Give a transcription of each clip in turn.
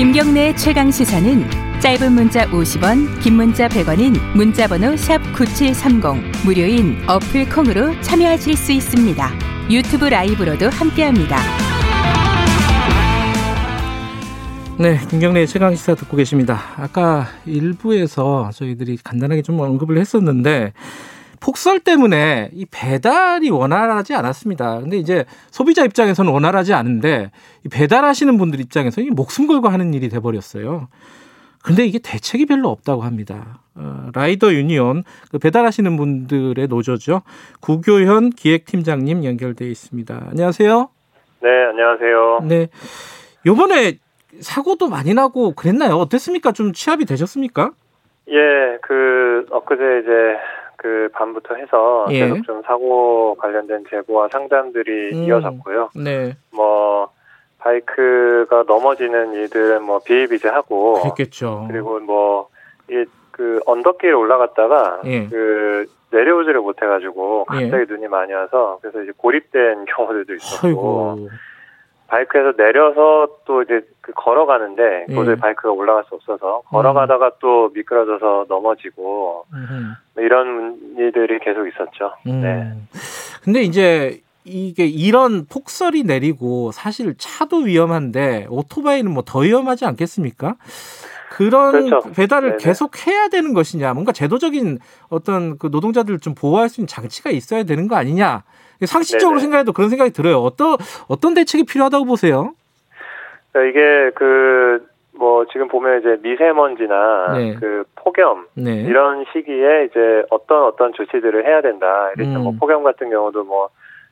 김경래 최강 시사는 짧은 문자 50원, 긴 문자 100원인 문자번호 샵 #9730 무료인 어플 콩으로 참여하실 수 있습니다. 유튜브 라이브로도 함께합니다. 네, 김경래 최강 시사 듣고 계십니다. 아까 일부에서 저희들이 간단하게 좀 언급을 했었는데 폭설 때문에 이 배달이 원활하지 않았습니다. 근데 이제 소비자 입장에서는 원활하지 않은데 배달하시는 분들 입장에서 는 목숨 걸고 하는 일이 돼버렸어요. 근데 이게 대책이 별로 없다고 합니다. 어, 라이더 유니온 그 배달하시는 분들의 노조죠. 구교현 기획팀장님 연결돼 있습니다. 안녕하세요. 네, 안녕하세요. 네. 요번에 사고도 많이 나고 그랬나요? 어땠습니까? 좀 취합이 되셨습니까? 예, 그 엊그제 이제 그 밤부터 해서 예. 계속 좀 사고 관련된 제보와 상담들이 음, 이어졌고요. 네. 뭐 바이크가 넘어지는 일들은 뭐 비일비재하고 그렇겠죠. 그리고 뭐이그 언덕길 올라갔다가 예. 그 내려오지를 못해가지고 갑자기 예. 눈이 많이 와서 그래서 이제 고립된 경우들도 있었고 아이고. 바이크에서 내려서 또 이제 그 걸어가는데 예. 도저히 바이크가 올라갈 수 없어서 걸어가다가 음. 또 미끄러져서 넘어지고 음. 이런 일들이 계속 있었죠. 음. 네. 근데 이제 이게 이런 폭설이 내리고 사실 차도 위험한데 오토바이는 뭐 더 위험하지 않겠습니까? 그런 그렇죠. 배달을 네네. 계속 해야 되는 것이냐, 뭔가 제도적인 어떤 그 노동자들을 좀 보호할 수 있는 장치가 있어야 되는 거 아니냐. 상식적으로 네네. 생각해도 그런 생각이 들어요. 어떤 어떤 대책이 필요하다고 보세요? 이게 그 뭐 지금 보면 이제 미세먼지나 네. 그 폭염 네. 이런 시기에 이제 어떤 어떤 조치들을 해야 된다. 뭐 음. 뭐 폭염 같은 경우도 뭐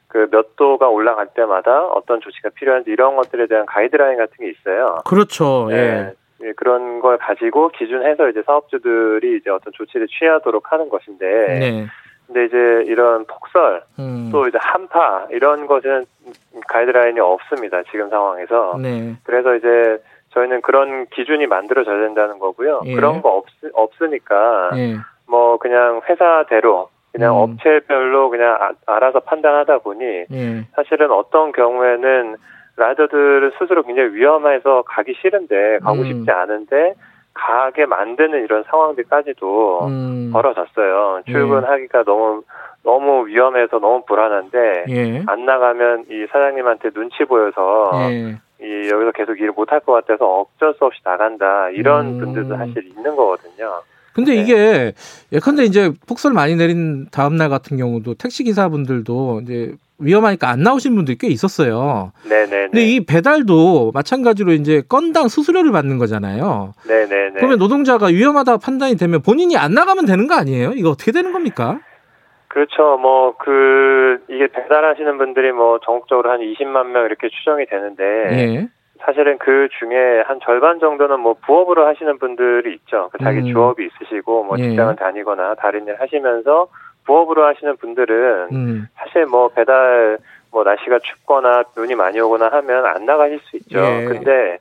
그몇 도가 올라갈 때마다 어떤 조치가 필요한지 이런 것들에 대한 가이드라인 같은 게 있어요. 그렇죠. 네. 예. 그런 걸 가지고 기준해서 이제 사업주들이 이제 어떤 조치를 취하도록 하는 것인데 네. 근데 이제 이런 폭설 음. 또 이제 한파 이런 것은 가이드라인이 없습니다 지금 상황에서 네. 그래서 이제 저희는 그런 기준이 만들어져야 된다는 거고요 예. 그런 거 없, 없으니까 예. 뭐 그냥 회사대로 그냥 음. 업체별로 그냥 아, 알아서 판단하다 보니 예. 사실은 어떤 경우에는 라이더들 스스로 굉장히 위험해서 가기 싫은데 가고 음. 싶지 않은데 가게 만드는 이런 상황들까지도 음. 벌어졌어요. 예. 출근하기가 예. 너무 너무 위험해서 너무 불안한데 예. 안 나가면 이 사장님한테 눈치 보여서 예. 이 여기서 계속 일을 못할 것 같아서 어쩔 수 없이 나간다 이런 음. 분들도 사실 있는 거거든요. 근데 네. 이게 예컨대 이제 폭설 많이 내린 다음 날 같은 경우도 택시 기사분들도 이제 위험하니까 안 나오신 분들이 꽤 있었어요. 네네. 근데 이 배달도 마찬가지로 이제 건당 수수료를 받는 거잖아요. 네네. 그러면 노동자가 위험하다 판단이 되면 본인이 안 나가면 되는 거 아니에요? 이거 어떻게 되는 겁니까? 그렇죠. 뭐 그 이게 배달하시는 분들이 뭐 전국적으로 한 20만 명 이렇게 추정이 되는데 예. 사실은 그 중에 한 절반 정도는 뭐 부업으로 하시는 분들이 있죠. 그 자기 음. 주업이 있으시고 뭐 예. 직장을 다니거나 다른 일 하시면서 부업으로 하시는 분들은 음. 사실 뭐 배달 뭐 날씨가 춥거나 눈이 많이 오거나 하면 안 나가실 수 있죠. 예. 근데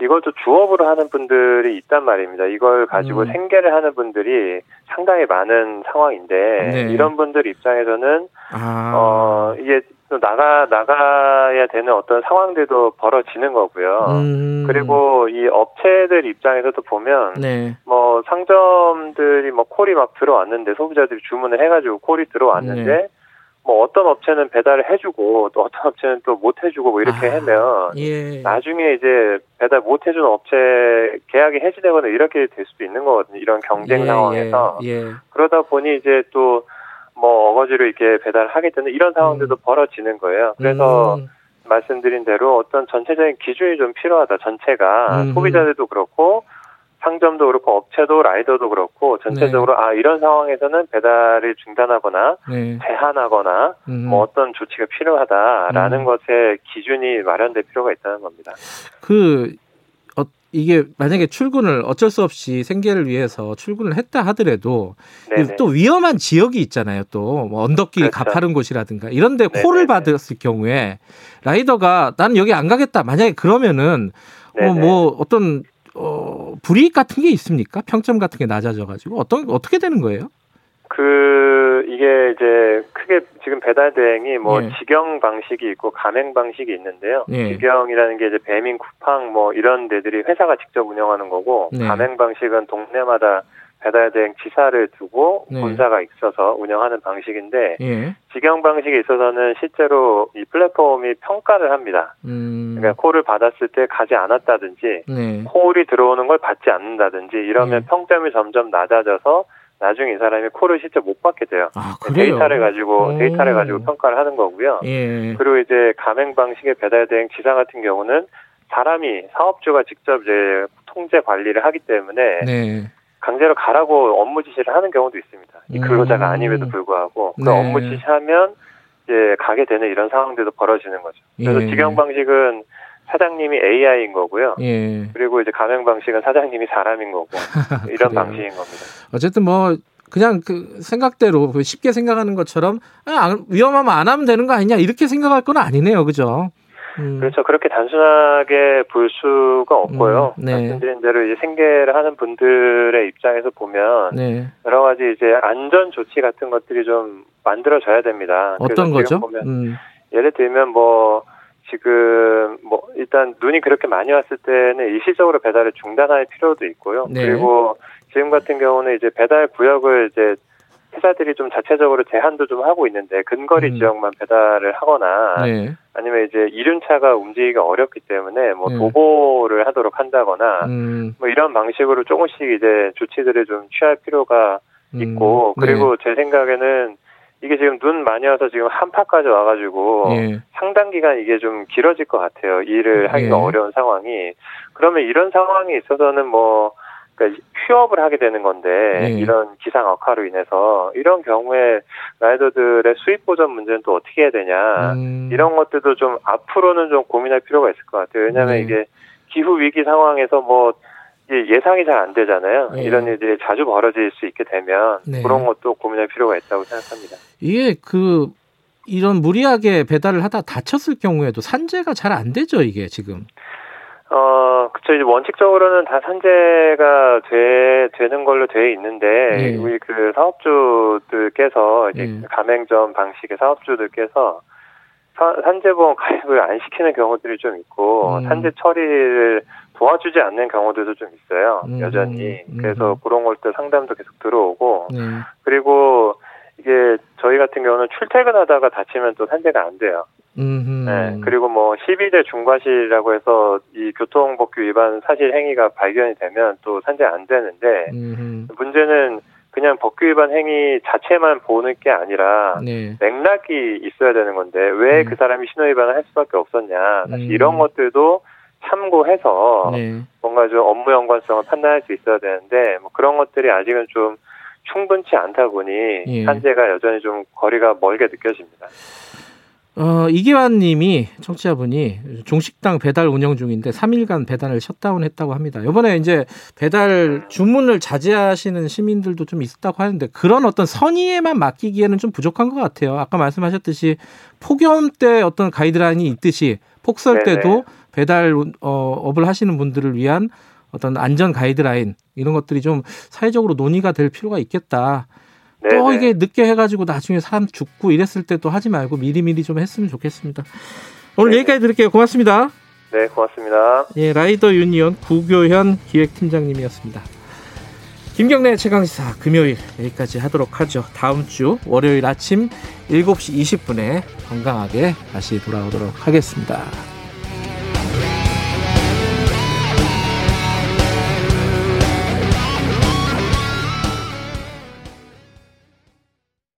이걸 또 주업으로 하는 분들이 있단 말입니다. 이걸 가지고 음. 생계를 하는 분들이 상당히 많은 상황인데 네. 이런 분들 입장에서는 아. 어 이게 또 나가 나가야 되는 어떤 상황들도 벌어지는 거고요. 음. 그리고 이 업체들 입장에서도 보면 네. 뭐 상점들이 뭐 콜이 막 들어왔는데 소비자들이 주문을 해가지고 콜이 들어왔는데 네. 뭐 어떤 업체는 배달을 해주고 또 어떤 업체는 또 못 해주고 뭐 이렇게 아, 하면 예. 나중에 이제 배달 못 해준 업체 계약이 해지되거나 이렇게 될 수도 있는 거거든요. 이런 경쟁 예, 상황에서 예, 예. 그러다 보니 이제 또 뭐 어거지로 이렇게 배달을 하게 되는 이런 상황들도 음. 벌어지는 거예요. 그래서 음. 말씀드린 대로 어떤 전체적인 기준이 좀 필요하다. 전체가 음. 소비자들도 그렇고 상점도 그렇고 업체도 라이더도 그렇고 전체적으로 네. 아 이런 상황에서는 배달을 중단하거나 네. 제한하거나 음. 뭐 어떤 조치가 필요하다라는 음. 것에 기준이 마련될 필요가 있다는 겁니다. 그 어, 이게 만약에 출근을 어쩔 수 없이 생계를 위해서 출근을 했다 하더라도 또 위험한 지역이 있잖아요. 또 뭐 언덕길 그렇죠. 가파른 곳이라든가 이런데 콜을 받았을 경우에 라이더가 나는 여기 안 가겠다. 만약에 그러면은 어, 뭐 어떤 어, 불이익 같은 게 있습니까? 평점 같은 게 낮아져 가지고 어떤 어떻게 되는 거예요? 그 이게 이제 크게 지금 배달 대행이 뭐 예. 직영 방식이 있고 가맹 방식이 있는데요. 예. 직영이라는 게 이제 배민 쿠팡 뭐 이런 데들이 회사가 직접 운영하는 거고 네. 가맹 방식은 동네마다 배달 대행 지사를 두고 네. 본사가 있어서 운영하는 방식인데 예. 직영 방식에 있어서는 실제로 이 플랫폼이 평가를 합니다. 음. 그러니까 콜을 받았을 때 가지 않았다든지 네. 콜이 들어오는 걸 받지 않는다든지 이러면 네. 평점이 점점 낮아져서 나중에 이 사람이 콜을 실제 못 받게 돼요. 아, 데이터를 가지고 오. 데이터를 가지고 평가를 하는 거고요. 예. 그리고 이제 가맹 방식의 배달 대행 지사 같은 경우는 사람이 사업주가 직접 이제 통제 관리를 하기 때문에 네. 강제로 가라고 업무 지시를 하는 경우도 있습니다. 이 근로자가 음. 아님에도 불구하고 그 네. 업무 지시하면 이제 가게 되는 이런 상황들도 벌어지는 거죠. 그래서 예. 직영 방식은 사장님이 AI인 거고요. 예. 그리고 이제 가맹 방식은 사장님이 사람인 거고 이런 방식인 겁니다. 어쨌든 뭐 그냥 그 생각대로 그 쉽게 생각하는 것처럼 아, 위험하면 안 하면 되는 거 아니냐 이렇게 생각할 건 아니네요, 그죠? 음. 그렇죠. 그렇게 단순하게 볼 수가 없고요. 음, 네. 말씀드린 대로 이제 생계를 하는 분들의 입장에서 보면 네. 여러 가지 이제 안전 조치 같은 것들이 좀 만들어져야 됩니다. 어떤 거죠? 보면 음. 예를 들면 뭐 지금 뭐 일단 눈이 그렇게 많이 왔을 때는 일시적으로 배달을 중단할 필요도 있고요. 네. 그리고 지금 같은 경우는 이제 배달 구역을 이제 회사들이 좀 자체적으로 제한도 좀 하고 있는데 근거리 음. 지역만 배달을 하거나 네. 아니면 이제 이륜차가 움직이기가 어렵기 때문에 뭐 네. 도보를 하도록 한다거나 음. 뭐 이런 방식으로 조금씩 이제 조치들을 좀 취할 필요가 음. 있고 음. 그리고 네. 제 생각에는 이게 지금 눈 많이 와서 지금 한파까지 와가지고 예. 상당 기간 이게 좀 길어질 것 같아요. 일을 하기가 예. 어려운 상황이. 그러면 이런 상황이 있어서는 뭐 그러니까 휴업을 하게 되는 건데 예. 이런 기상 악화로 인해서 이런 경우에 라이더들의 수입 보전 문제는 또 어떻게 해야 되냐 음. 이런 것들도 좀 앞으로는 좀 고민할 필요가 있을 것 같아요. 왜냐하면 네. 이게 기후 위기 상황에서 뭐 예상이 잘 안 되잖아요. 네. 이런 일들이 자주 벌어질 수 있게 되면 네. 그런 것도 고민할 필요가 있다고 생각합니다. 이게 그 이런 무리하게 배달을 하다 다쳤을 경우에도 산재가 잘 안 되죠, 이게 지금. 어, 그쵸. 이제 원칙적으로는 다 산재가 돼, 되는 걸로 돼 있는데, 네. 우리 그 사업주들께서, 이제 네. 가맹점 방식의 사업주들께서 산재보험 가입을 안 시키는 경우들이 좀 있고, 음. 산재 처리를 도와주지 않는 경우들도 좀 있어요. 음, 여전히. 음. 그래서 그런 것들 상담도 계속 들어오고 네. 그리고 이게 저희 같은 경우는 출퇴근하다가 다치면 또 산재가 안 돼요. 네. 그리고 뭐 12대 중과실이라고 해서 이 교통법규 위반 사실 행위가 발견이 되면 또 산재 안 되는데. 문제는 그냥 법규 위반 행위 자체만 보는 게 아니라 네. 맥락이 있어야 되는 건데 왜그 음. 사람이 신호 위반을 할 수밖에 없었냐 사실 음. 이런 것들도 참고해서 네. 뭔가 좀 업무 연관성을 판단할 수 있어야 되는데 뭐 그런 것들이 아직은 좀 충분치 않다 보니 예. 산재가 여전히 좀 거리가 멀게 느껴집니다. 어, 이기환 님이 청취자분이 종식당 배달 운영 중인데 3일간 배달을 셧다운 했다고 합니다. 이번에 이제 배달 주문을 자제하시는 시민들도 좀 있었다고 하는데 그런 어떤 선의에만 맡기기에는 좀 부족한 것 같아요. 아까 말씀하셨듯이 폭염 때 어떤 가이드라인이 있듯이 폭설 때도 배달 어, 업을 하시는 분들을 위한 어떤 안전 가이드라인 이런 것들이 좀 사회적으로 논의가 될 필요가 있겠다. 네네. 또 이게 늦게 해가지고 나중에 사람 죽고 이랬을 때 또 하지 말고 미리미리 좀 했으면 좋겠습니다. 오늘 네네. 여기까지 드릴게요. 고맙습니다. 네, 고맙습니다. 예, 라이더 유니온 구교현 기획팀장님이었습니다. 김경래 최강시사 금요일 여기까지 하도록 하죠. 다음 주 월요일 아침 7시 20분에 건강하게 다시 돌아오도록 하겠습니다.